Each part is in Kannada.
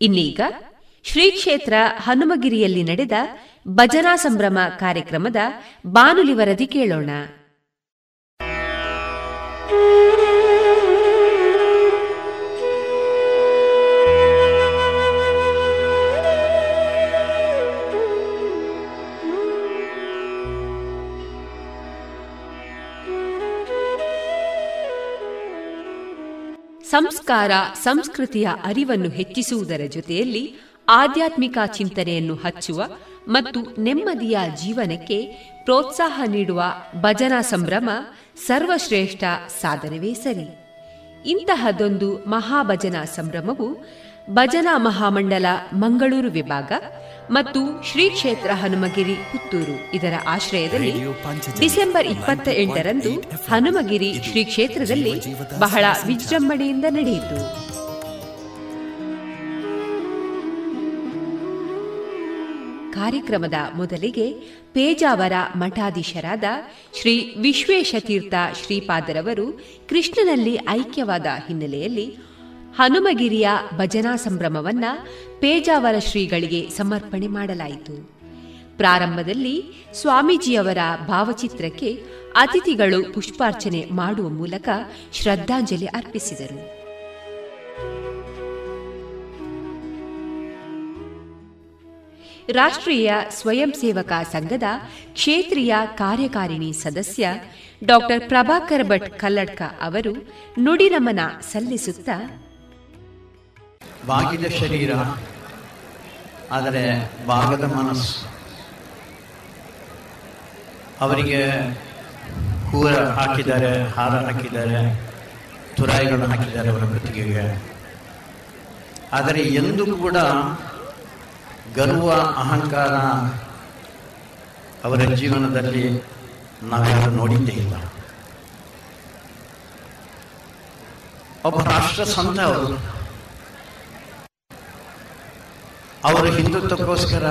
ಇನ್ನೀಗ ಶ್ರೀ ಕ್ಷೇತ್ರ ಹನುಮಗಿರಿಯಲ್ಲಿ ನಡೆದ ಭಜನಾ ಸಂಭ್ರಮ ಕಾರ್ಯಕ್ರಮದ ಬಾನುಲಿ ವರದಿ ಕೇಳೋಣ. ಸಂಸ್ಕಾರ, ಸಂಸ್ಕೃತಿಯ ಅರಿವನ್ನು ಹೆಚ್ಚಿಸುವುದರ ಜೊತೆಯಲ್ಲಿ ಆಧ್ಯಾತ್ಮಿಕ ಚಿಂತನೆಯನ್ನು ಹಚ್ಚುವ ಮತ್ತು ನೆಮ್ಮದಿಯ ಜೀವನಕ್ಕೆ ಪ್ರೋತ್ಸಾಹ ನೀಡುವ ಭಜನಾ ಸಂಭ್ರಮ ಸರ್ವಶ್ರೇಷ್ಠ ಸಾಧನವೇ ಸರಿ. ಇಂತಹದೊಂದು ಮಹಾಭಜನಾ ಸಂಭ್ರಮವು ಭಜನಾ ಮಹಾಮಂಡಲ ಮಂಗಳೂರು ವಿಭಾಗ ಮತ್ತು ಶ್ರೀ ಕ್ಷೇತ್ರ ಹನುಮಗಿರಿ ಪುತ್ತೂರು. ಇದರ ಆಶ್ರಯದಲ್ಲಿ ಡಿಸೆಂಬರ್ ಇಪ್ಪತ್ತ ಎಂಟರಂದು ಹನುಮಗಿರಿ ಶ್ರೀ ಕ್ಷೇತ್ರದಲ್ಲಿ ಬಹಳ ವಿಜೃಂಭಣೆಯಿಂದ ನಡೆಯಿತು. ಕಾರ್ಯಕ್ರಮದ ಮೊದಲಿಗೆ ಪೇಜಾವರ ಮಠಾಧೀಶರಾದ ಶ್ರೀ ವಿಶ್ವೇಶತೀರ್ಥ ಶ್ರೀಪಾದರವರು ಕೃಷ್ಣನಲ್ಲಿ ಐಕ್ಯವಾದ ಹಿನ್ನೆಲೆಯಲ್ಲಿ ಹನುಮಗಿರಿಯ ಭಜನಾ ಸಂಭ್ರಮವನ್ನ ಪೇಜಾವರ ಶ್ರೀಗಳಿಗೆ ಸಮರ್ಪಣೆ ಮಾಡಲಾಯಿತು. ಪ್ರಾರಂಭದಲ್ಲಿ ಸ್ವಾಮೀಜಿಯವರ ಭಾವಚಿತ್ರಕ್ಕೆ ಅತಿಥಿಗಳು ಪುಷ್ಪಾರ್ಚನೆ ಮಾಡುವ ಮೂಲಕ ಶ್ರದ್ಧಾಂಜಲಿ ಅರ್ಪಿಸಿದರು. ರಾಷ್ಟ್ರೀಯ ಸ್ವಯಂ ಸೇವಕ ಸಂಘದ ಕ್ಷೇತ್ರೀಯ ಕಾರ್ಯಕಾರಿಣಿ ಸದಸ್ಯ ಡಾಕ್ಟರ್ ಪ್ರಭಾಕರ್ ಭಟ್ ಕಲ್ಲಡ್ಕ ಅವರು ನುಡಿನಮನ ಸಲ್ಲಿಸುತ್ತಾ ಬಾಗಿದ ಶರೀರ, ಆದರೆ ಭಾಗದ ಮನಸ್ಸು. ಅವರಿಗೆ ಹೂರ ಹಾಕಿದ್ದಾರೆ, ಹಾರ ಹಾಕಿದ್ದಾರೆ, ತುರಾಯಿಗಳನ್ನು ಹಾಕಿದ್ದಾರೆ ಅವರ ಕೃತಿಗೆಗೆ ಆದರೆ ಎಂದೂ ಕೂಡ ಗರ್ವ, ಅಹಂಕಾರ ಅವರ ಜೀವನದಲ್ಲಿ ನಾವ್ಯಾರು ನೋಡಿದ್ದೇ ಇಲ್ಲ. ಒಬ್ಬ ರಾಷ್ಟ್ರ ಸಂತ ಅವರು ಅವರು ಹಿಂದುತ್ವಕ್ಕೋಸ್ಕರ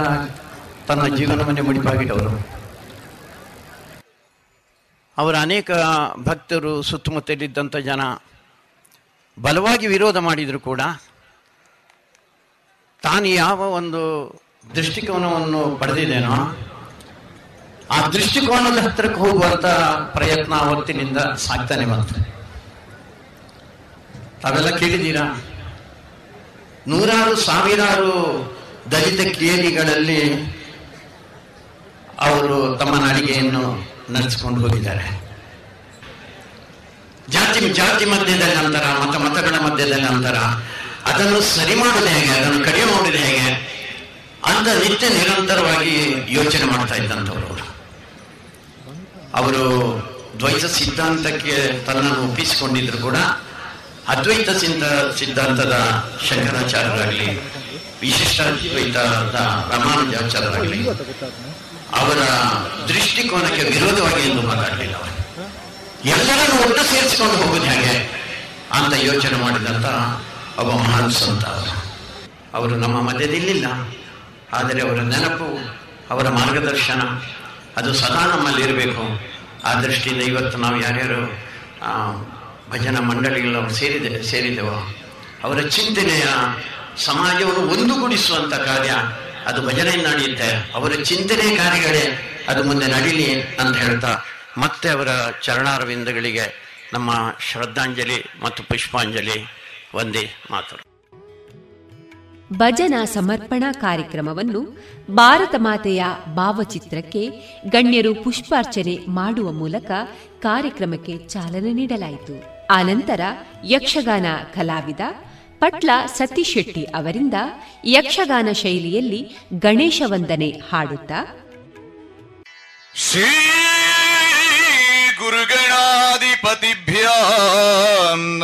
ತನ್ನ ಜೀವನವನ್ನೇ ಮುಡಿಪಾಗಿಟ್ಟವರು. ಅವರ ಅನೇಕ ಭಕ್ತರು ಸುತ್ತಮುತ್ತಲಿದ್ದಂಥ ಜನ ಬಲವಾಗಿ ವಿರೋಧ ಮಾಡಿದರೂ ಕೂಡ ತಾನು ಯಾವ ಒಂದು ದೃಷ್ಟಿಕೋನವನ್ನು ಪಡೆದಿದ್ದೇನೋ, ಆ ದೃಷ್ಟಿಕೋನದ ಹತ್ತಿರಕ್ಕೆ ಹೋಗುವಂತ ಪ್ರಯತ್ನ ಹೊತ್ತಿನಿಂದ ಸಾಕ್ತಾನೆ ಬಂತು. ತಾವೆಲ್ಲ ಕೇಳಿದ್ದೀರಾ? ನೂರಾರು, ಸಾವಿರಾರು ದಲಿತ ಕೇಳಿಗಳಲ್ಲಿ ಅವರು ತಮ್ಮ ನಡಿಗೆಯನ್ನು ನಡೆಸಿಕೊಂಡು ಹೋಗಿದ್ದಾರೆ. ಜಾತಿ ಜಾತಿ ಮಧ್ಯದಲ್ಲಿ ನಂತರ, ಮತ ಮತಗಳ ಮಧ್ಯದಲ್ಲಿ ಅಂತರ ಅದನ್ನು ಸರಿ ಮಾಡುವುದು ಹೇಗೆ? ಅದನ್ನು ಕಡಿಮೆ ಮಾಡುದು ಹೇಗೆ? ಅಂತ ನಿತ್ಯ ನಿರಂತರವಾಗಿ ಯೋಚನೆ ಮಾಡ್ತಾ ಇದ್ದಂಥವ್ರು ಅವರು. ದ್ವೈತ ಸಿದ್ಧಾಂತಕ್ಕೆ ತನ್ನನ್ನು ಒಪ್ಪಿಸಿಕೊಂಡಿದ್ರು ಕೂಡ ಅದ್ವೈತ ಸಿದ್ಧ ಸಿದ್ಧಾಂತದ ಶಂಕರಾಚಾರ್ಯರಾಗಲಿ, ವಿಶಿಷ್ಟಾದ್ವೈತದ ರಾಮಾನುಜಾಚಾರ್ಯರಾಗಲಿ, ಅವರ ದೃಷ್ಟಿಕೋನಕ್ಕೆ ವಿರೋಧವಾಗಿ ಎಂದು ಮಾತಾಡಲಿಲ್ಲ ಎಲ್ಲರನ್ನು ಒಟ್ಟು ಸೇರಿಸಿಕೊಂಡು ಹೋಗುದು ಹೇಗೆ ಅಂತ ಯೋಚನೆ ಮಾಡಿದಂತ ಒಬ್ಬ ಮಹಾನ್ ಸಂತ ಅವರು ನಮ್ಮ ಮಧ್ಯದಲ್ಲಿಲ್ಲ ಆದರೆ ಅವರ ನೆನಪು, ಅವರ ಮಾರ್ಗದರ್ಶನ, ಅದು ಸದಾ ನಮ್ಮಲ್ಲಿ ಇರಬೇಕು. ಆ ದೃಷ್ಟಿಯಿಂದ ಇವತ್ತು ನಾವು ಯಾರ್ಯಾರು ಭಜನಾ ಮಂಡಳಿಗಳು ಸೇರಿದೆ, ಸೇರಿದೆವೋ, ಅವರ ಚಿಂತನೆಯ ಸಮಾಜವನ್ನು ಒಂದುಗೂಡಿಸುವಂತ ಕಾರ್ಯ ಅದು ಭಜನೆಯಿಂದ ನಡೆಯುತ್ತೆ. ಅವರ ಚಿಂತನೆ ಕಾರ್ಯಗಳೇ ಅದು ಮುಂದೆ ನಡೀಲಿ ಅಂತ ಹೇಳ್ತಾ ಮತ್ತೆ ಅವರ ಚರಣಾರವಿಂದಗಳಿಗೆ ನಮ್ಮ ಶ್ರದ್ಧಾಂಜಲಿ ಮತ್ತು ಪುಷ್ಪಾಂಜಲಿ ಒಂದೇ ಮಾತು ಭಜನಾ ಸಮರ್ಪಣಾ ಕಾರ್ಯಕ್ರಮವನ್ನು ಭಾರತ ಮಾತೆಯ ಭಾವಚಿತ್ರಕ್ಕೆ ಗಣ್ಯರು ಪುಷ್ಪಾರ್ಚನೆ ಮಾಡುವ ಮೂಲಕ ಕಾರ್ಯಕ್ರಮಕ್ಕೆ ಚಾಲನೆ ನೀಡಲಾಯಿತು. ಆನಂತರ ಯಕ್ಷಗಾನ ಕಲಾವಿದ ಪಟ್ಲ ಸತೀಶ್ ಶೆಟ್ಟಿ ಅವರಿಂದ ಯಕ್ಷಗಾನ ಶೈಲಿಯಲ್ಲಿ ಗಣೇಶ ವಂದನೆ ಹಾಡುತ್ತಾ ಶ್ರೀ ಗುರುಗಣಾಧಿಪತಿಭ್ಯ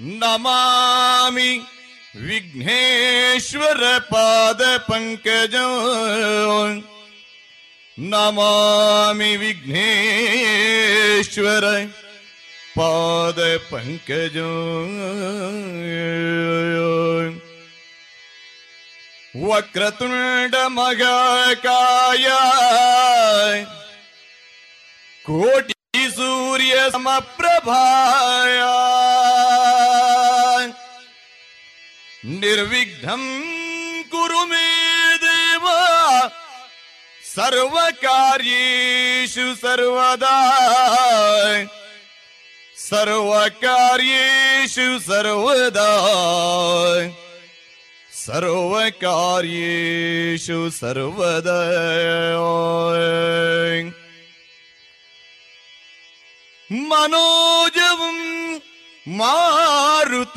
नमामि विघ्नेश्वर पाद पंकज। नमामि विघ्नेश्वर पाद पंकज। वक्रतुंड महाकाय कोटि सूर्य समप्रभाया। निर्विघ्नं कुरु मे देव। सर्व कार्येषु सर्वदा। सर्व कार्येषु सर्वदा। सर्व कार्येषु सर्वदा। मनोजवम् मारुततुल्यवेगाय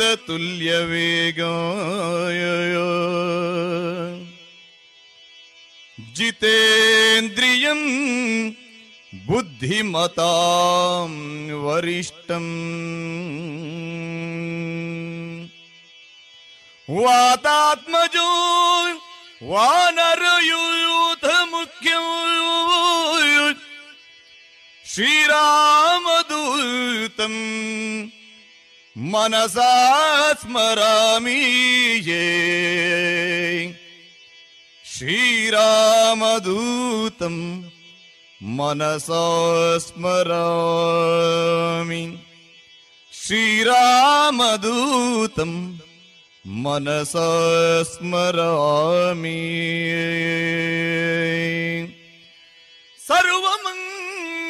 जितेन्द्रियं बुद्धिमतां वरिष्ठम् वातात्मजो वानरयुथमुख्यो श्रीरामदूतम् ማናሳት መራሚዬ श्रीरामदूतं मनसा स्मरामि श्रीरामदूतं मनसा स्मरामि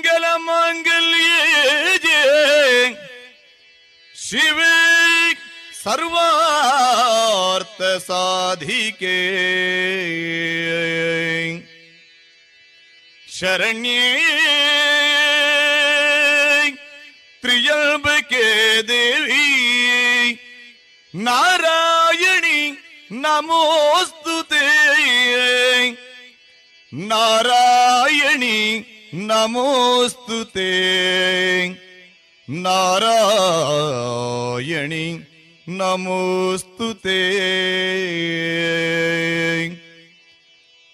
सर्वमङ्गलमाङ्गल्ये शिवे सर्वार्थसाधिके शरण्ये त्र्यम्बके देवी। नारायणि नमोऽस्तु ते। नारायणि नमोऽस्तु ते। नारायणि नमोऽस्तु ते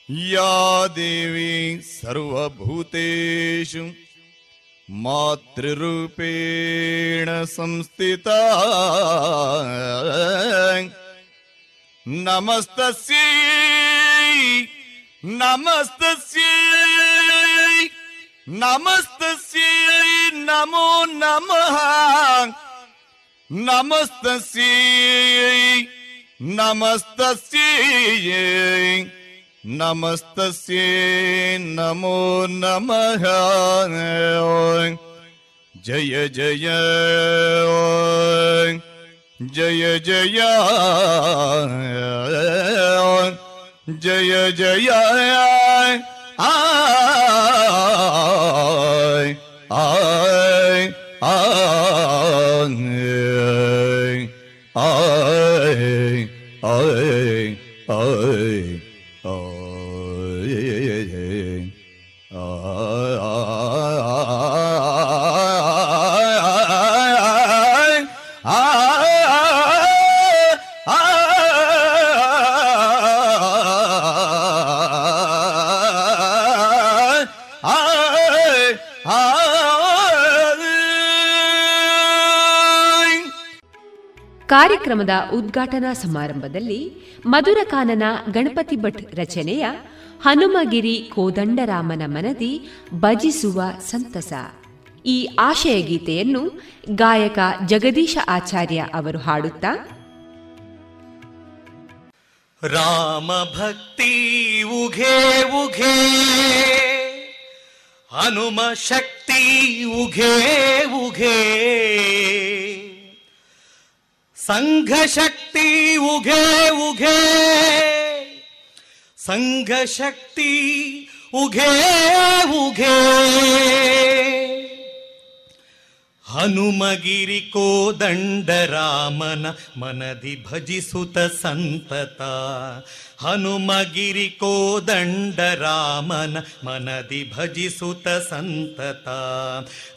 या देवी सर्वभूतेषु मातृरूपेण संस्थिता। नमस्तस्यै। नमस्तस्यै। नमस्तस्यै नमो नमः। नमस्तस्यै। नमस्तस्यै। नमस्तस्यै। नमो नमः। जय जय। जय जय। जय जय। आय ಕಾರ್ಯಕ್ರಮದ ಉದ್ಘಾಟನಾ ಸಮಾರಂಭದಲ್ಲಿ ಮಧುರಕಾನನ ಗಣಪತಿ ಭಟ್ ರಚನೆಯ ಹನುಮಗಿರಿ ಕೋದಂಡರಾಮನ ಮನದಿ ಭಜಿಸುವ ಸಂತಸ. ಈ ಆಶಯ ಗೀತೆಯನ್ನು ಗಾಯಕ ಜಗದೀಶ ಆಚಾರ್ಯ ಅವರು ಹಾಡುತ್ತಾ ರಾಮ ಭಕ್ತಿ ಉಘೆ ಉಘೆ, ಹನುಮ ಶಕ್ತಿ ಉಘೆ ಉಘೆ. ಸಂಘ ಶಕ್ತಿ ಉಘೆ ಉಘೆ. ಸಂಘ ಶಕ್ತಿ ಉಘೆ ಉಘೆ. ಹನುಮಗಿರಿ ಕೋದಂಡ ರಾಮನ ಮನದಿ ಭಜಿಸುತ ಸಂತತ. ಹನುಮಗಿರಿ ಕೋದಂಡ ರಾಮನ ಮನದಿ ಭಜಿಸುತ್ತ ಸಂತತ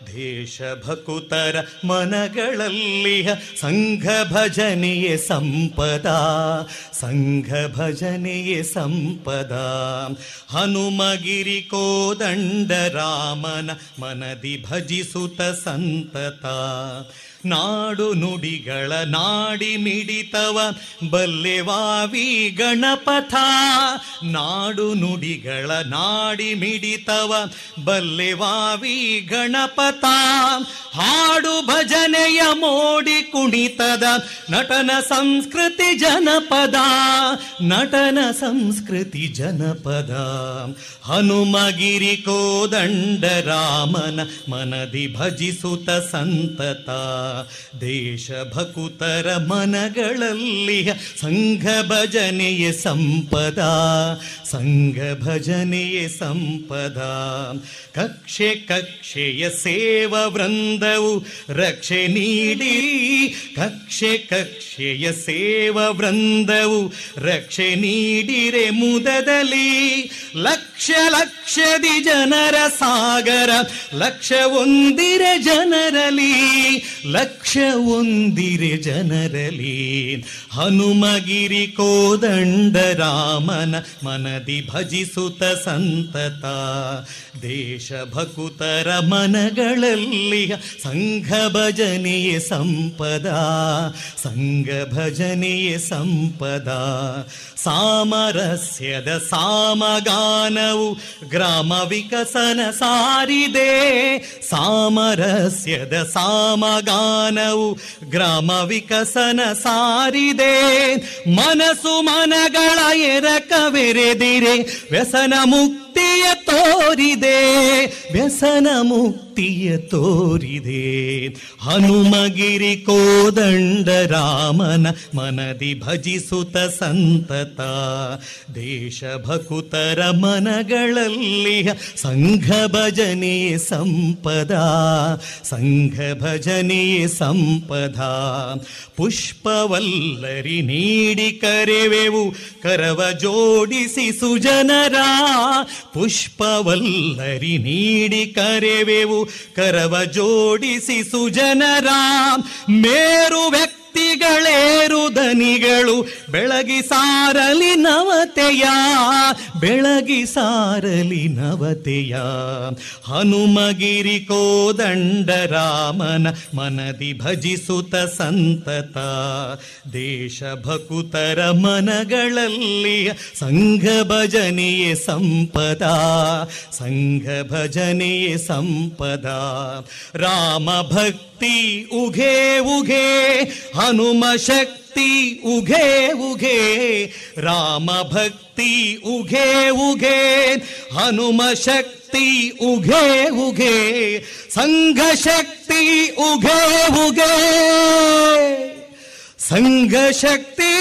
ದೇಶ ಭಕುತರ ಮನಗಳಲ್ಲಿಯ ಸಂಘ ಭಜನೆಯೇ ಸಂಪದ ಸಂಘ ಭಜನೆಯೇ ಸಂಪದ ಹನುಮಗಿರಿ ಕೋದಂಡ ರಾಮನ ಮನದಿ ಭಜಿಸುತ್ತ ಸಂತತ ನಾಡು ನುಡಿಗಳ ನಾಡಿ ಮಿಡಿತವ ಬಲ್ಲೆವಾವಿ ಗಣಪಥ. ನಾಡು ನುಡಿಗಳ ನಾಡಿ ಮಿಡಿತವ ಬಲ್ಲೆವಾವಿ ಗಣಪಥ. ಹಾಡು ಭಜನೆಯ ಮೋಡಿ ಕುಣಿತದ, ನಟನ ಸಂಸ್ಕೃತಿ ಜನಪದ. ನಟನ ಸಂಸ್ಕೃತಿ ಜನಪದ. ಹನುಮಗಿರಿ ಕೋದಂಡ ರಾಮನ ಮನದಿ ಭಜಿಸುತ ಸಂತತ. ದೇಶ ಮನಗಳಲ್ಲಿ ಸಂಘ ಭಜನೆಯ ಸಂಪದ, ಸಂಘ ಭಜನೆಯ ಸಂಪದ. ಕಕ್ಷೆ ಕಕ್ಷೆಯ ಸೇವ ವೃಂದವು ರಕ್ಷೆ ನೀಡಿ, ಕಕ್ಷೆ ಕಕ್ಷೆಯ ಸೇವ ವೃಂದವು ರಕ್ಷೆ ನೀಡಿರೆ ಮುದದಲ್ಲಿ ಲಕ್ಷ ಲಕ್ಷದಿ ಜನರ ಸಾಗರ, ಲಕ್ಷ ಒಂದಿರ ಜನರಲಿ ಲಕ್ಷ ಒಂದಿರ ಜನರಲಿ ಹನುಮಗಿರಿ ಕೋದಂಡ ರಾಮನ ಮನದಿ ಭಜಿಸುತ ಸಂತತ. ದೇಶ ಭಕುತರ ಮನಗಳಲ್ಲಿ ಸಂಘ ಭಜನೆಯ ಸಂಪದ, ಸಂಘ ಭಜನೆಯ ಸಂಪದ. ಸಾಮರಸ್ಯದ ಸಾಮಗಾನವು ಗ್ರಾಮ ವಿಕಸನ ಸಾರಿದೆ. ಸಾಮರಸ್ಯದ ಸಾಮಗಾನವು ಗ್ರಾಮ ವಿಕಸನ ಸಾರಿದೆ. ಮನಸ್ಸು ಮನಗಳ ಎರಕವೆರೆದಿರೆ. ವ್ಯಸನ ಮುಕ್ತಿಯ ತೋರಿದೆ. ವ್ಯಸನ ಮುಕ್ತಿಯ ತೋರಿದೆ. ಹನುಮಗಿರಿ ಕೋದಂಡ ರಾಮನ ಮನದಿ ಭಜಿಸುತ ಸಂತತ. ದೇಶ ಭಕುತರ ಮನಗಳಲ್ಲಿ ಸಂಘ ಭಜನೆ ಸಂಪದ. ಸಂಘ ಭಜನೆ ಸಂಪದ. ಪುಷ್ಪವಲ್ಲರಿ ನೀಡಿ ಕರೆವೆವು, ಕರವ ಜೋಡಿಸಿ ಸುಜನರ. ಪುಷ್ಪವಲ್ಲರಿ ನೀಡಿ ಕರೆವೆವು ಕರವ ಜೋಡಿಸಿ ಸುಜನರ ಮೇರು ವ್ಯಕ್ತಿಗಳೇರು ರುದನಿಗಳು ಬೆಳಗಿ ಸಾರಲಿ ನವತೆಯ, ಬೆಳಗಿ ಸಾರಲಿ ನವತೆಯ. ಹನುಮಗಿರಿ ಕೋದಂಡ ರಾಮನ ಮನದಿ ಭಜಿಸುತ ಸಂತತ. ದೇಶಭಕುತರ ಮನಗಳಲ್ಲಿ ಸಂಘ ಭಜನೆಯೇ ಸಂಪದ. ಸಂಘ ಭಜನೆಯೇ ಸಂಪದ. ರಾಮ ಭಕ್ತಿ ಉಘೇ ಉಘೇ ಹನುಮ ಶಕ್ತಿ ಉಘೇ ಉಘೇ ರಾಮ ಭಕ್ತಿ ಉಘೇ ಉಘೇ ಹನುಮ ಶಕ್ತಿ ಉಘೇ ಉಘೇ ಸಂಘ ಶಕ್ತಿ ಉಘೇ ಉಘೇ ಸಂಘ ಶಕ್ತಿ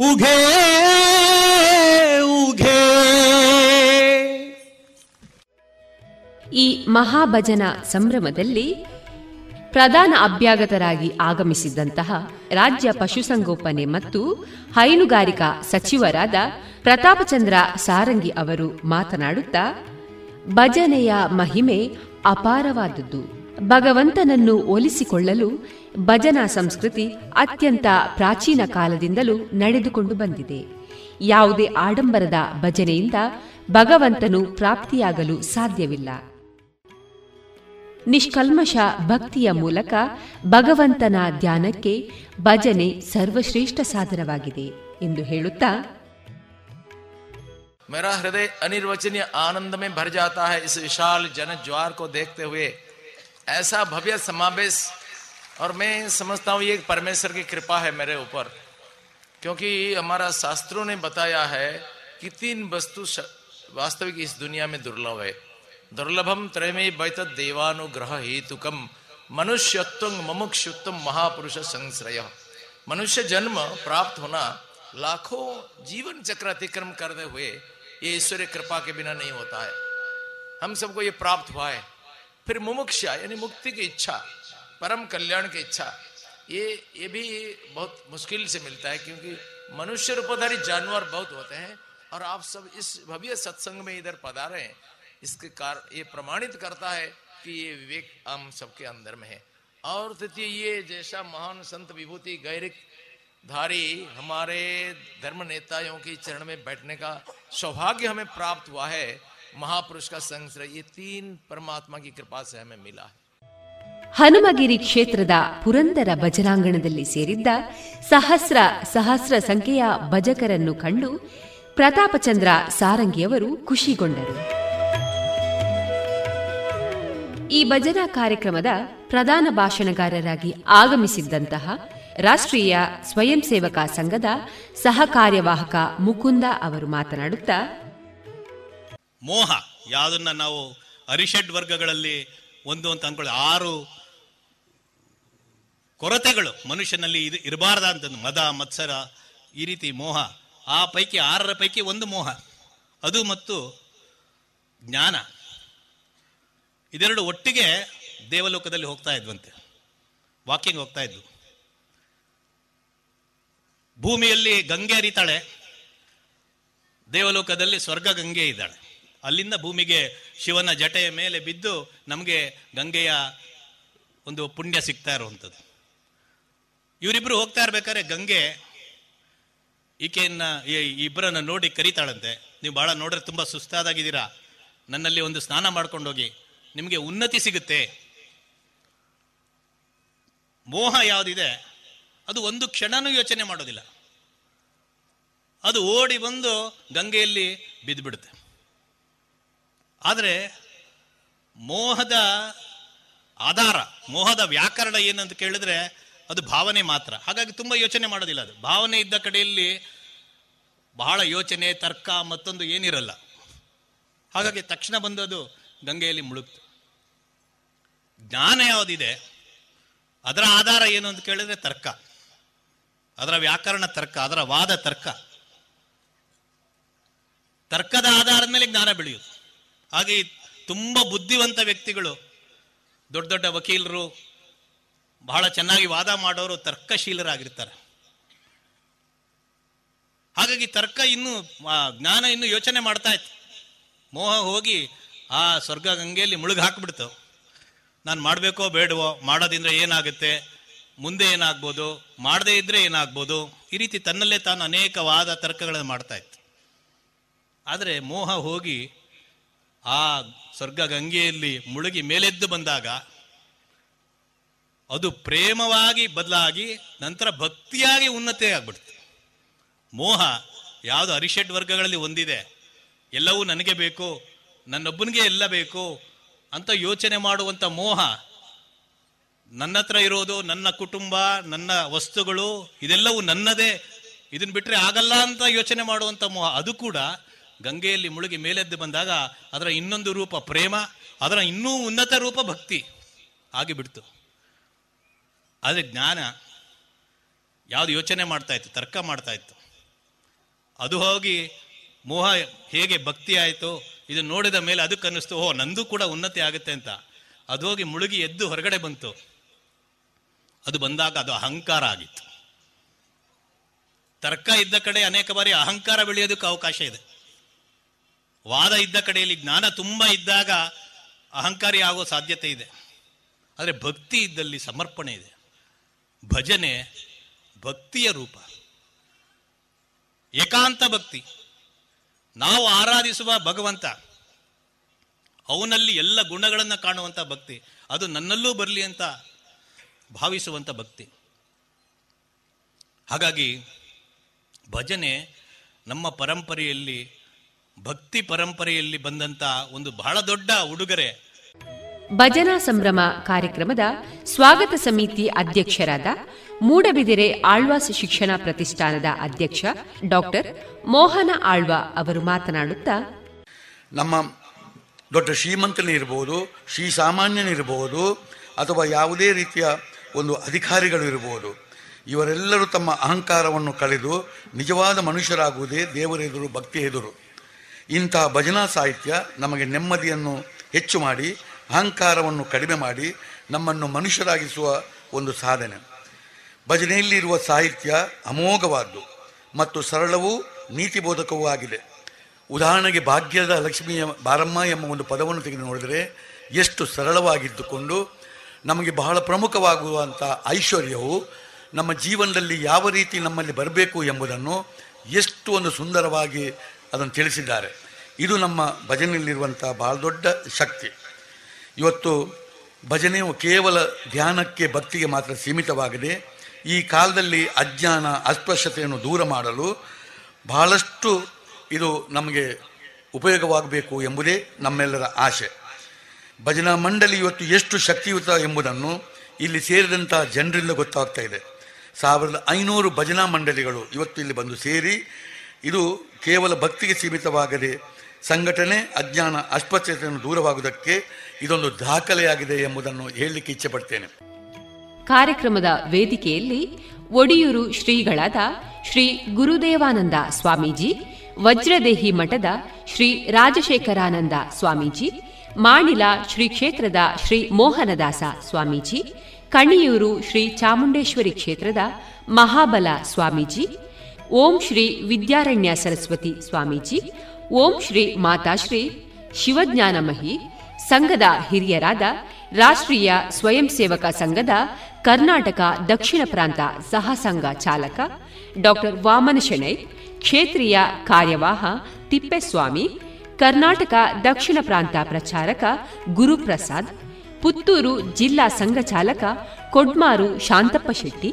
ಉಘೇ ಉಘೇ ಈ ಮಹಾಭಜನ ಸಂಭ್ರಮದಲ್ಲಿ ಪ್ರಧಾನ ಅಭ್ಯಾಗತರಾಗಿ ಆಗಮಿಸಿದ್ದಂತಹ ರಾಜ್ಯ ಪಶುಸಂಗೋಪನೆ ಮತ್ತು ಹೈನುಗಾರಿಕಾ ಸಚಿವರಾದ ಪ್ರತಾಪಚಂದ್ರ ಸಾರಂಗಿ ಅವರು ಮಾತನಾಡುತ್ತಾ, ಭಜನೆಯ ಮಹಿಮೆ ಅಪಾರವಾದದ್ದು. ಭಗವಂತನನ್ನು ಒಲಿಸಿಕೊಳ್ಳಲು ಭಜನಾ ಸಂಸ್ಕೃತಿ ಅತ್ಯಂತ ಪ್ರಾಚೀನ ಕಾಲದಿಂದಲೂ ನಡೆದುಕೊಂಡು ಬಂದಿದೆ. ಯಾವುದೇ ಆಡಂಬರದ ಭಜನೆಯಿಂದ ಭಗವಂತನು ಪ್ರಾಪ್ತಿಯಾಗಲು ಸಾಧ್ಯವಿಲ್ಲ. ನಿಷ್ಕಲ್ಮಶ ಭಕ್ತಿಯ ಮೂಲಕ ಭಗವಂತನ ಧ್ಯಾನಕ್ಕೆ ಭಜನೆ ಸರ್ವಶ್ರೇಷ್ಠ ಸಾಧನವಾಗಿದೆ ಎಂದು ಹೇಳುತ್ತಾ मेरा हृदय अनिर्वचनीय आनंद में भर जाता है इस विशाल जन ज्वार को देखते हुए ऐसा भव्य समावेश और मैं समझता हूं ये परमेश्वर की कृपा है मेरे ऊपर क्योंकि हमारा शास्त्रों ने बताया है कि तीन वस्तु वास्तविक इस दुनिया में दुर्लभ है दुर्लभम त्रयमे बैत देवानुग्रह हेतुकम। मनुष्यत्व ममुक्षुत्व महापुरुष संश्रय। मनुष्य जन्म प्राप्त होना लाखों जीवन चक्र अतिक्रम करते हुए ये ईश्वरीय कृपा के बिना नहीं होता है। हम सबको ये प्राप्त हुआ है। फिर मुमुक्षा, यानी मुक्ति की इच्छा, परम कल्याण की इच्छा, ये ये भी बहुत मुश्किल से मिलता है क्योंकि मनुष्य रूपधारी जानवर बहुत होते हैं और आप सब इस भव्य सत्संग में इधर पधारे इसके कार ये प्रमाणित करता है कि ये विवेक हम सबके अंदर में है और तृतीय ये जैसा महान संत विभूति गैरिक धारी हमारे धर्म नेताओं की चरण में बैठने का सौभाग्य हमें प्राप्त हुआ है महापुरुष का संग ये तीन परमात्मा की कृपा से हमें मिला है ಹನುಮಗಿರಿ ಕ್ಷೇತ್ರದ ಪುರಂದರ ಭಜನಾಂಗಣದಲ್ಲಿ ಸೇರಿದ್ದ ಸಹಸ್ರ ಸಹಸ್ರ ಸಂಖ್ಯೆಯ ಭಜಕರನ್ನು ಕಂಡು ಪ್ರತಾಪಚಂದ್ರ ಸಾರಂಗಿಯವರು ಖುಷಿಗೊಂಡರು ಈ ಭಜನಾ ಕಾರ್ಯಕ್ರಮದ ಪ್ರಧಾನ ಭಾಷಣಗಾರರಾಗಿ ಆಗಮಿಸಿದ್ದಂತಹ ರಾಷ್ಟ್ರೀಯ ಸ್ವಯಂ ಸೇವಕ ಸಂಘದ ಸಹ ಕಾರ್ಯವಾಹಕ ಮುಕುಂದ ಅವರು ಮಾತನಾಡುತ್ತಾ, ಮೋಹ, ಯಾವುದನ್ನ ನಾವು ಅರಿಷಡ್ ವರ್ಗಗಳಲ್ಲಿ ಒಂದು ಅಂತ ಅನ್ಕೊಳ್ಳಿ, ಆರು ಕೊರತೆಗಳು ಮನುಷ್ಯನಲ್ಲಿ ಇದು ಅಂತ ಮದ, ಮತ್ಸರ, ಈ ರೀತಿ ಮೋಹ, ಆ ಪೈಕಿ ಆರರ ಪೈಕಿ ಒಂದು ಮೋಹ, ಅದು ಮತ್ತು ಜ್ಞಾನ. ಇದೆರಡು ಒಟ್ಟಿಗೆ ದೇವಲೋಕದಲ್ಲಿ ಹೋಗ್ತಾ ಇದ್ವಂತೆ. ವಾಕಿಂಗ್ ಹೋಗ್ತಾ ಇದ್ವು. ಭೂಮಿಯಲ್ಲಿ ಗಂಗೆ ಹರಿತಾಳೆ. ದೇವಲೋಕದಲ್ಲಿ ಸ್ವರ್ಗ ಗಂಗೆ ಇದ್ದಾಳೆ. ಅಲ್ಲಿಂದ ಭೂಮಿಗೆ ಶಿವನ ಜಟೆಯ ಮೇಲೆ ಬಿದ್ದು ನಮಗೆ ಗಂಗೆಯ ಒಂದು ಪುಣ್ಯ ಸಿಗ್ತಾ ಇರುವಂಥದ್ದು. ಇವರಿಬ್ರು ಹೋಗ್ತಾ ಇರ್ಬೇಕಾದ್ರೆ ಗಂಗೆ ಈಕೆಯನ್ನ ಇಬ್ಬರನ್ನ ನೋಡಿ ಕರೀತಾಳಂತೆ. ನೀವು ಬಹಳ ನೋಡ್ರೆ ತುಂಬಾ ಸುಸ್ತಾದಾಗಿದ್ದೀರಾ. ನನ್ನಲ್ಲಿ ಒಂದು ಸ್ನಾನ ಮಾಡ್ಕೊಂಡು ಹೋಗಿ ನಿಮಗೆ ಉನ್ನತಿ ಸಿಗುತ್ತೆ. ಮೋಹ ಯಾವುದಿದೆ, ಅದು ಒಂದು ಕ್ಷಣನೂ ಯೋಚನೆ ಮಾಡೋದಿಲ್ಲ. ಅದು ಓಡಿ ಬಂದು ಗಂಗೆಯಲ್ಲಿ ಬಿದ್ದುಬಿಡುತ್ತೆ ಆದರೆ ಮೋಹದ ಆಧಾರ, ಮೋಹದ ವ್ಯಾಕರಣ ಏನಂತ ಕೇಳಿದ್ರೆ ಅದು ಭಾವನೆ ಮಾತ್ರ. ಹಾಗಾಗಿ ತುಂಬ ಯೋಚನೆ ಮಾಡೋದಿಲ್ಲ ಅದು. ಭಾವನೆ ಇದ್ದ ಕಡೆಯಲ್ಲಿ ಬಹಳ ಯೋಚನೆ, ತರ್ಕ ಮತ್ತೊಂದು ಏನಿರಲ್ಲ. ಹಾಗಾಗಿ ತಕ್ಷಣ ಬಂದದು ಗಂಗೆಯಲ್ಲಿ ಮುಳುಗ್ತು. ಜ್ಞಾನ ಯಾವುದಿದೆ? ಅದರ ಆಧಾರ ಏನು ಅಂತ ಕೇಳಿದ್ರೆ ತರ್ಕ. ಅದರ ವ್ಯಾಕರಣ ತರ್ಕ, ಅದರ ವಾದ ತರ್ಕ. ತರ್ಕದ ಆಧಾರದ ಮೇಲೆ ಜ್ಞಾನ ಬೆಳೆಯುತ್ತೆ ಹಾಗೆ ತುಂಬ ಬುದ್ಧಿವಂತ ವ್ಯಕ್ತಿಗಳು, ದೊಡ್ಡ ದೊಡ್ಡ ವಕೀಲರು, ಬಹಳ ಚೆನ್ನಾಗಿ ವಾದ ಮಾಡೋರು ತರ್ಕಶೀಲರಾಗಿರ್ತಾರೆ. ಹಾಗಾಗಿ ತರ್ಕ ಇನ್ನು ಜ್ಞಾನ ಇನ್ನು ಯೋಚನೆ ಮಾಡ್ತಾ ಇತ್ತು. ಮೋಹ ಹೋಗಿ ಆ ಸ್ವರ್ಗ ಗಂಗೆಯಲ್ಲಿ ಮುಳುಗಿ ಹಾಕ್ಬಿಡ್ತು. ನಾನು ಮಾಡಬೇಕೋ ಬೇಡವೋ ಮಾಡೋದ್ರಿಂದ ಏನಾಗುತ್ತೆ? ಮುಂದೆ ಏನಾಗ್ಬೋದು? ಮಾಡದೇ ಇದ್ರೆ ಏನಾಗ್ಬೋದು? ಈ ರೀತಿ ತನ್ನಲ್ಲೇ ತಾನು ಅನೇಕ ವಾದ ತರ್ಕಗಳನ್ನು ಮಾಡ್ತಾ ಇತ್ತು. ಆದರೆ ಮೋಹ ಹೋಗಿ ಆ ಸ್ವರ್ಗ ಗಂಗೆಯಲ್ಲಿ ಮುಳುಗಿ ಮೇಲೆದ್ದು ಬಂದಾಗ ಅದು ಪ್ರೇಮವಾಗಿ ಬದಲಾಗಿ ನಂತರ ಭಕ್ತಿಯಾಗಿ ಉನ್ನತಿ ಆಗ್ಬಿಡ್ತು. ಮೋಹ ಯಾವುದು ಅರಿಷಡ್ ವರ್ಗಗಳಲ್ಲಿ ಒಂದಿದೆ. ಎಲ್ಲವೂ ನನಗೆ ಬೇಕು, ನನ್ನೊಬ್ಬನಿಗೆ ಎಲ್ಲ ಬೇಕು ಅಂತ ಯೋಚನೆ ಮಾಡುವಂತ ಮೋಹ ನನ್ನ ಹತ್ರ ಇರೋದು, ನನ್ನ ಕುಟುಂಬ, ನನ್ನ ವಸ್ತುಗಳು, ಇದೆಲ್ಲವೂ ನನ್ನದೇ. ಇದನ್ನ ಬಿಟ್ಟರೆ ಆಗಲ್ಲ ಅಂತ ಯೋಚನೆ ಮಾಡುವಂತ ಮೋಹ. ಅದು ಕೂಡ ಗಂಗೆಯಲ್ಲಿ ಮುಳುಗಿ ಮೇಲೆದ್ದು ಬಂದಾಗ ಅದರ ಇನ್ನೊಂದು ರೂಪ ಪ್ರೇಮ, ಅದರ ಇನ್ನೂ ಉನ್ನತ ರೂಪ ಭಕ್ತಿ ಆಗಿಬಿಡ್ತು. ಆದರೆ ಜ್ಞಾನ ಯಾವುದು ಯೋಚನೆ ಮಾಡ್ತಾ ಇತ್ತು, ತರ್ಕ ಮಾಡ್ತಾ ಇತ್ತು. ಅದು ಹೋಗಿ ಮೋಹ ಹೇಗೆ ಭಕ್ತಿ ಆಯಿತು ಇದು ನೋಡಿದ ಮೇಲೆ ಅದಕ್ಕೆ ಅನ್ನಿಸ್ತು ಓ ನಂದು ಕೂಡ ಉನ್ನತಿ ಆಗುತ್ತೆ ಅಂತ. ಅದು ಹೋಗಿ ಮುಳುಗಿ ಎದ್ದು ಹೊರಗಡೆ ಬಂತು. ಅದು ಬಂದಾಗ ಅದು ಅಹಂಕಾರ ಆಗಿತ್ತು. ತರ್ಕ ಇದ್ದ ಕಡೆ ಅನೇಕ ಬಾರಿ ಅಹಂಕಾರ ಬೆಳೆಯೋದಕ್ಕೆ ಅವಕಾಶ ಇದೆ. ವಾದ ಇದ್ದ ಕಡೆಯಲ್ಲಿ ಜ್ಞಾನ ತುಂಬಾ ಇದ್ದಾಗ ಅಹಂಕಾರಿ ಆಗೋ ಸಾಧ್ಯತೆ ಇದೆ. ಆದರೆ ಭಕ್ತಿ ಇದ್ದಲ್ಲಿ ಸಮರ್ಪಣೆ ಇದೆ. ಭಜನೆ ಭಕ್ತಿಯ ರೂಪ. ಏಕಾಂತ ಭಕ್ತಿ. ನಾವು ಆರಾಧಿಸುವ ಭಗವಂತ, ಅವನಲ್ಲಿ ಎಲ್ಲ ಗುಣಗಳನ್ನು ಕಾಣುವಂಥ ಭಕ್ತಿ, ಅದು ನನ್ನಲ್ಲೂ ಬರಲಿ ಅಂತ ಭಾವಿಸುವಂಥ ಭಕ್ತಿ. ಹಾಗಾಗಿ ಭಜನೆ ನಮ್ಮ ಪರಂಪರೆಯಲ್ಲಿ, ಭಕ್ತಿ ಪರಂಪರೆಯಲ್ಲಿ ಬಂದಂಥ ಒಂದು ಬಹಳ ದೊಡ್ಡ ಉಡುಗೊರೆ. ಭಜನಾ ಸಂಭ್ರಮ ಕಾರ್ಯಕ್ರಮದ ಸ್ವಾಗತ ಸಮಿತಿ ಅಧ್ಯಕ್ಷರಾದ ಮೂಡಬಿದಿರೆ ಆಳ್ವಾಸ್ ಶಿಕ್ಷಣ ಪ್ರತಿಷ್ಠಾನದ ಅಧ್ಯಕ್ಷ ಡಾಕ್ಟರ್ ಮೋಹನ ಆಳ್ವ ಅವರು ಮಾತನಾಡುತ್ತಾ, ನಮ್ಮ ದೊಡ್ಡ ಶ್ರೀಮಂತನಿರ್ಬೋದು ಶ್ರೀ ಸಾಮಾನ್ಯನಿರ್ಬೋದು ಅಥವಾ ಯಾವುದೇ ರೀತಿಯ ಒಂದು ಅಧಿಕಾರಿಗಳು ಇರಬಹುದು ಇವರೆಲ್ಲರೂ ತಮ್ಮ ಅಹಂಕಾರವನ್ನು ಕಳೆದು ನಿಜವಾದ ಮನುಷ್ಯರಾಗುವುದೇ ದೇವರೆದುರು ಭಕ್ತಿ ಎದುರು. ಇಂತಹ ಭಜನಾ ಸಾಹಿತ್ಯ ನಮಗೆ ನೆಮ್ಮದಿಯನ್ನು ಹೆಚ್ಚು ಮಾಡಿ ಅಹಂಕಾರವನ್ನು ಕಡಿಮೆ ಮಾಡಿ ನಮ್ಮನ್ನು ಮನುಷ್ಯರಾಗಿಸುವ ಒಂದು ಸಾಧನೆ. ಭಜನೆಯಲ್ಲಿರುವ ಸಾಹಿತ್ಯ ಅಮೋಘವಾದ್ದು ಮತ್ತು ಸರಳವೂ ನೀತಿಬೋಧಕವೂ ಆಗಿದೆ. ಉದಾಹರಣೆಗೆ ಭಾಗ್ಯದ ಲಕ್ಷ್ಮಿಯ ಬಾರಮ್ಮ ಎಂಬ ಒಂದು ಪದವನ್ನು ತೆಗೆದು ನೋಡಿದರೆ ಎಷ್ಟು ಸರಳವಾಗಿದ್ದುಕೊಂಡು ನಮಗೆ ಬಹಳ ಪ್ರಮುಖವಾಗುವಂಥ ಐಶ್ವರ್ಯವು ನಮ್ಮ ಜೀವನದಲ್ಲಿ ಯಾವ ರೀತಿ ನಮ್ಮಲ್ಲಿ ಬರಬೇಕು ಎಂಬುದನ್ನು ಎಷ್ಟು ಒಂದು ಸುಂದರವಾಗಿ ಅದನ್ನು ತಿಳಿಸಿದ್ದಾರೆ. ಇದು ನಮ್ಮ ಭಜನೆಯಲ್ಲಿರುವಂಥ ಬಹಳ ದೊಡ್ಡ ಶಕ್ತಿ. ಇವತ್ತು ಭಜನೆಯು ಕೇವಲ ಧ್ಯಾನಕ್ಕೆ, ಭಕ್ತಿಗೆ ಮಾತ್ರ ಸೀಮಿತವಾಗಿದೆ. ಈ ಕಾಲದಲ್ಲಿ ಅಜ್ಞಾನ, ಅಸ್ಪೃಶ್ಯತೆಯನ್ನು ದೂರ ಮಾಡಲು ಬಹಳಷ್ಟು ಇದು ನಮಗೆ ಉಪಯೋಗವಾಗಬೇಕು ಎಂಬುದೇ ನಮ್ಮೆಲ್ಲರ ಆಶೆ. ಭಜನಾ ಮಂಡಳಿ ಇವತ್ತು ಎಷ್ಟು ಶಕ್ತಿಯುತ ಎಂಬುದನ್ನು ಇಲ್ಲಿ ಸೇರಿದಂಥ ಜನರಿಂದ ಗೊತ್ತಾಗ್ತಾ ಇದೆ. ಸಾವಿರದ ಐನೂರು ಭಜನಾ ಮಂಡಳಿಗಳು ಇವತ್ತು ಇಲ್ಲಿ ಬಂದು ಸೇರಿ ಇದು ಕೇವಲ ಭಕ್ತಿಗೆ ಸೀಮಿತವಾಗದೆ ಸಂಘಟನೆ, ಅಜ್ಞಾನ ಅಸ್ಪಷ್ಟತೆಯನ್ನು ದೂರವಾಗುವುದಕ್ಕೆ ಇದೊಂದು ದಾಖಲೆಯಾಗಿದೆ ಎಂಬುದನ್ನು ಹೇಳಲಿಕ್ಕೆ ಇಚ್ಛೆ ಪಡ್ತೇನೆ ಕಾರ್ಯಕ್ರಮದ ವೇದಿಕೆಯಲ್ಲಿ ಒಡಿಯೂರು ಶ್ರೀಗಳಾದ ಶ್ರೀ ಗುರುದೇವಾನಂದ ಸ್ವಾಮೀಜಿ, ವಜ್ರದೇಹಿ ಮಠದ ಶ್ರೀ ರಾಜಶೇಖರಾನಂದ ಸ್ವಾಮೀಜಿ, ಮಾಣಿಲ ಶ್ರೀ ಕ್ಷೇತ್ರದ ಶ್ರೀ ಮೋಹನದಾಸ ಸ್ವಾಮೀಜಿ, ಕಣಿಯೂರು ಶ್ರೀ ಚಾಮುಂಡೇಶ್ವರಿ ಕ್ಷೇತ್ರದ ಮಹಾಬಲ ಸ್ವಾಮೀಜಿ ಓಂ ಶ್ರೀ ವಿದ್ಯಾರಣ್ಯ ಸರಸ್ವತಿ ಸ್ವಾಮೀಜಿ, ಓಂ ಶ್ರೀ ಮಾತಾಶ್ರೀ ಶಿವಜ್ಞಾನಮಹಿ ಸಂಘದ ಹಿರಿಯರಾದ ರಾಷ್ಟ್ರೀಯ ಸ್ವಯಂ ಸೇವಕ ಸಂಘದ ಕರ್ನಾಟಕ ದಕ್ಷಿಣ ಪ್ರಾಂತ ಸಹಸಂಘ ಚಾಲಕ ಡಾಕ್ಟರ್ ವಾಮನ ಶೆಣೈ, ಕ್ಷೇತ್ರೀಯ ಕಾರ್ಯವಾಹ ತಿಪ್ಪೇಸ್ವಾಮಿ, ಕರ್ನಾಟಕ ದಕ್ಷಿಣ ಪ್ರಾಂತ ಪ್ರಚಾರಕ ಗುರುಪ್ರಸಾದ್, ಪುತ್ತೂರು ಜಿಲ್ಲಾ ಸಂಘ ಚಾಲಕ ಕೊಡ್ಮಾರು ಶಾಂತಪ್ಪ ಶೆಟ್ಟಿ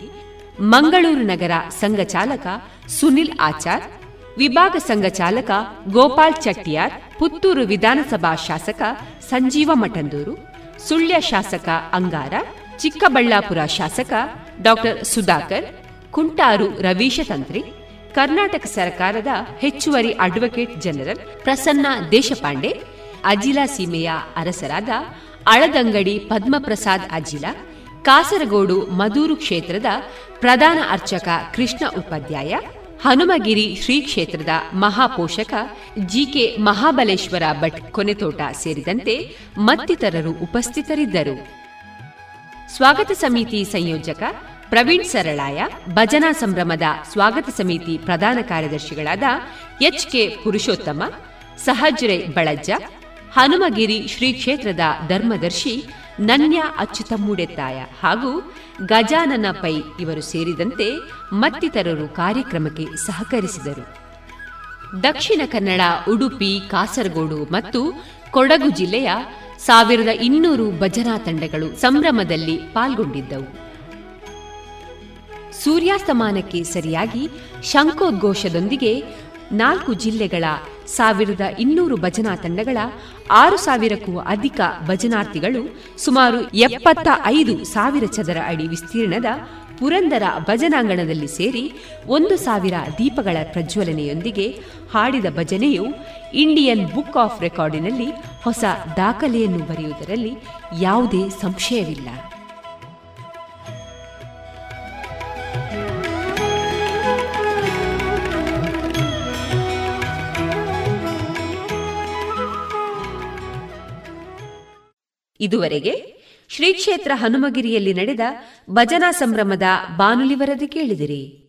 ಮಂಗಳೂರು ನಗರ ಸಂಘ ಚಾಲಕ ಸುನಿಲ್ ಆಚಾರ್, ವಿಭಾಗ ಸಂಘ ಚಾಲಕ ಗೋಪಾಲ್ ಚಟ್ಟಿಯಾರ್, ಪುತ್ತೂರು ವಿಧಾನಸಭಾ ಶಾಸಕ ಸಂಜೀವ ಮಠಂದೂರು, ಸುಳ್ಯ ಶಾಸಕ ಅಂಗಾರ, ಚಿಕ್ಕಬಳ್ಳಾಪುರ ಶಾಸಕ ಡಾಕ್ಟರ್ ಸುಧಾಕರ್, ಕುಂಟಾರು ರವೀಶ ತಂತ್ರಿ, ಕರ್ನಾಟಕ ಸರ್ಕಾರದ ಹೆಚ್ಚುವರಿ ಅಡ್ವೊಕೇಟ್ ಜನರಲ್ ಪ್ರಸನ್ನ ದೇಶಪಾಂಡೆ, ಅಜಿಲಾ ಸೀಮೆಯ ಅರಸರಾದ ಅಳದಂಗಡಿ ಪದ್ಮಪ್ರಸಾದ್ ಅಜಿಲಾ ಕಾಸರಗೋಡು ಮದೂರು ಕ್ಷೇತ್ರದ ಪ್ರಧಾನ ಅರ್ಚಕ ಕೃಷ್ಣ ಉಪಾಧ್ಯಾಯ, ಹನುಮಗಿರಿ ಶ್ರೀ ಕ್ಷೇತ್ರದ ಮಹಾಪೋಷಕ ಜಿಕೆ ಮಹಾಬಲೇಶ್ವರ ಭಟ್ ಕೊನೆತೋಟ ಸೇರಿದಂತೆ ಮತ್ತಿತರರು ಉಪಸ್ಥಿತರಿದ್ದರು. ಸ್ವಾಗತ ಸಮಿತಿ ಸಂಯೋಜಕ ಪ್ರವೀಣ್ ಸರಳಾಯ, ಭಜನಾ ಸಂಭ್ರಮದ ಸ್ವಾಗತ ಸಮಿತಿ ಪ್ರಧಾನ ಕಾರ್ಯದರ್ಶಿಗಳಾದ ಎಚ್ ಕೆ ಪುರುಷೋತ್ತಮ, ಸಹಜ್ರೆ ಬಳಜ್ಜ, ಹನುಮಗಿರಿ ಶ್ರೀ ಕ್ಷೇತ್ರದ ಧರ್ಮದರ್ಶಿ ನನ್ಯ ಅಚ್ಯುತ ಮೂಡೆತ್ತಾಯ. ಹಾಗೂ ಗಜಾನನ ಪೈ ಇವರು ಸೇರಿದಂತೆ ಮತ್ತಿತರರು ಕಾರ್ಯಕ್ರಮಕ್ಕೆ ಸಹಕರಿಸಿದರು. ದಕ್ಷಿಣ ಕನ್ನಡ, ಉಡುಪಿ, ಕಾಸರಗೋಡು ಮತ್ತು ಕೊಡಗು ಜಿಲ್ಲೆಯ ಸಾವಿರದ ಇನ್ನೂರು ಭಜನಾ ತಂಡಗಳು ಸಂಭ್ರಮದಲ್ಲಿ ಪಾಲ್ಗೊಂಡಿದ್ದವು. ಸೂರ್ಯಾಸ್ತಮಾನಕ್ಕೆ ಸರಿಯಾಗಿ ಶಂಖೋದ್ಘೋಷದೊಂದಿಗೆ ನಾಲ್ಕು ಜಿಲ್ಲೆಗಳ ಸಾವಿರದ ಇನ್ನೂರು ಭಜನಾ ತಂಡಗಳ ಆರು ಸಾವಿರಕ್ಕೂ ಅಧಿಕ ಭಜನಾರ್ಥಿಗಳು ಸುಮಾರು ಎಪ್ಪತ್ತ ಐದು ಸಾವಿರ ಚದರ ಅಡಿ ವಿಸ್ತೀರ್ಣದ ಪುರಂದರ ಭಜನಾಂಗಣದಲ್ಲಿ ಸೇರಿ ಒಂದು ಸಾವಿರ ದೀಪಗಳ ಪ್ರಜ್ವಲನೆಯೊಂದಿಗೆ ಹಾಡಿದ ಭಜನೆಯು ಇಂಡಿಯನ್ ಬುಕ್ ಆಫ್ ರೆಕಾರ್ಡಿನಲ್ಲಿ ಹೊಸ ದಾಖಲೆಯನ್ನು ಬರೆಯುವುದರಲ್ಲಿ ಯಾವುದೇ ಸಂಶಯವಿಲ್ಲ. ಇದುವರೆಗೆ ಶ್ರೀ ಕ್ಷೇತ್ರ ಹನುಮಗಿರಿಯಲ್ಲಿ ನಡೆದ ಭಜನಾ ಸಂಭ್ರಮದ ಬಾನುಲಿ ವರದಿ ಕೇಳಿದಿರಿ.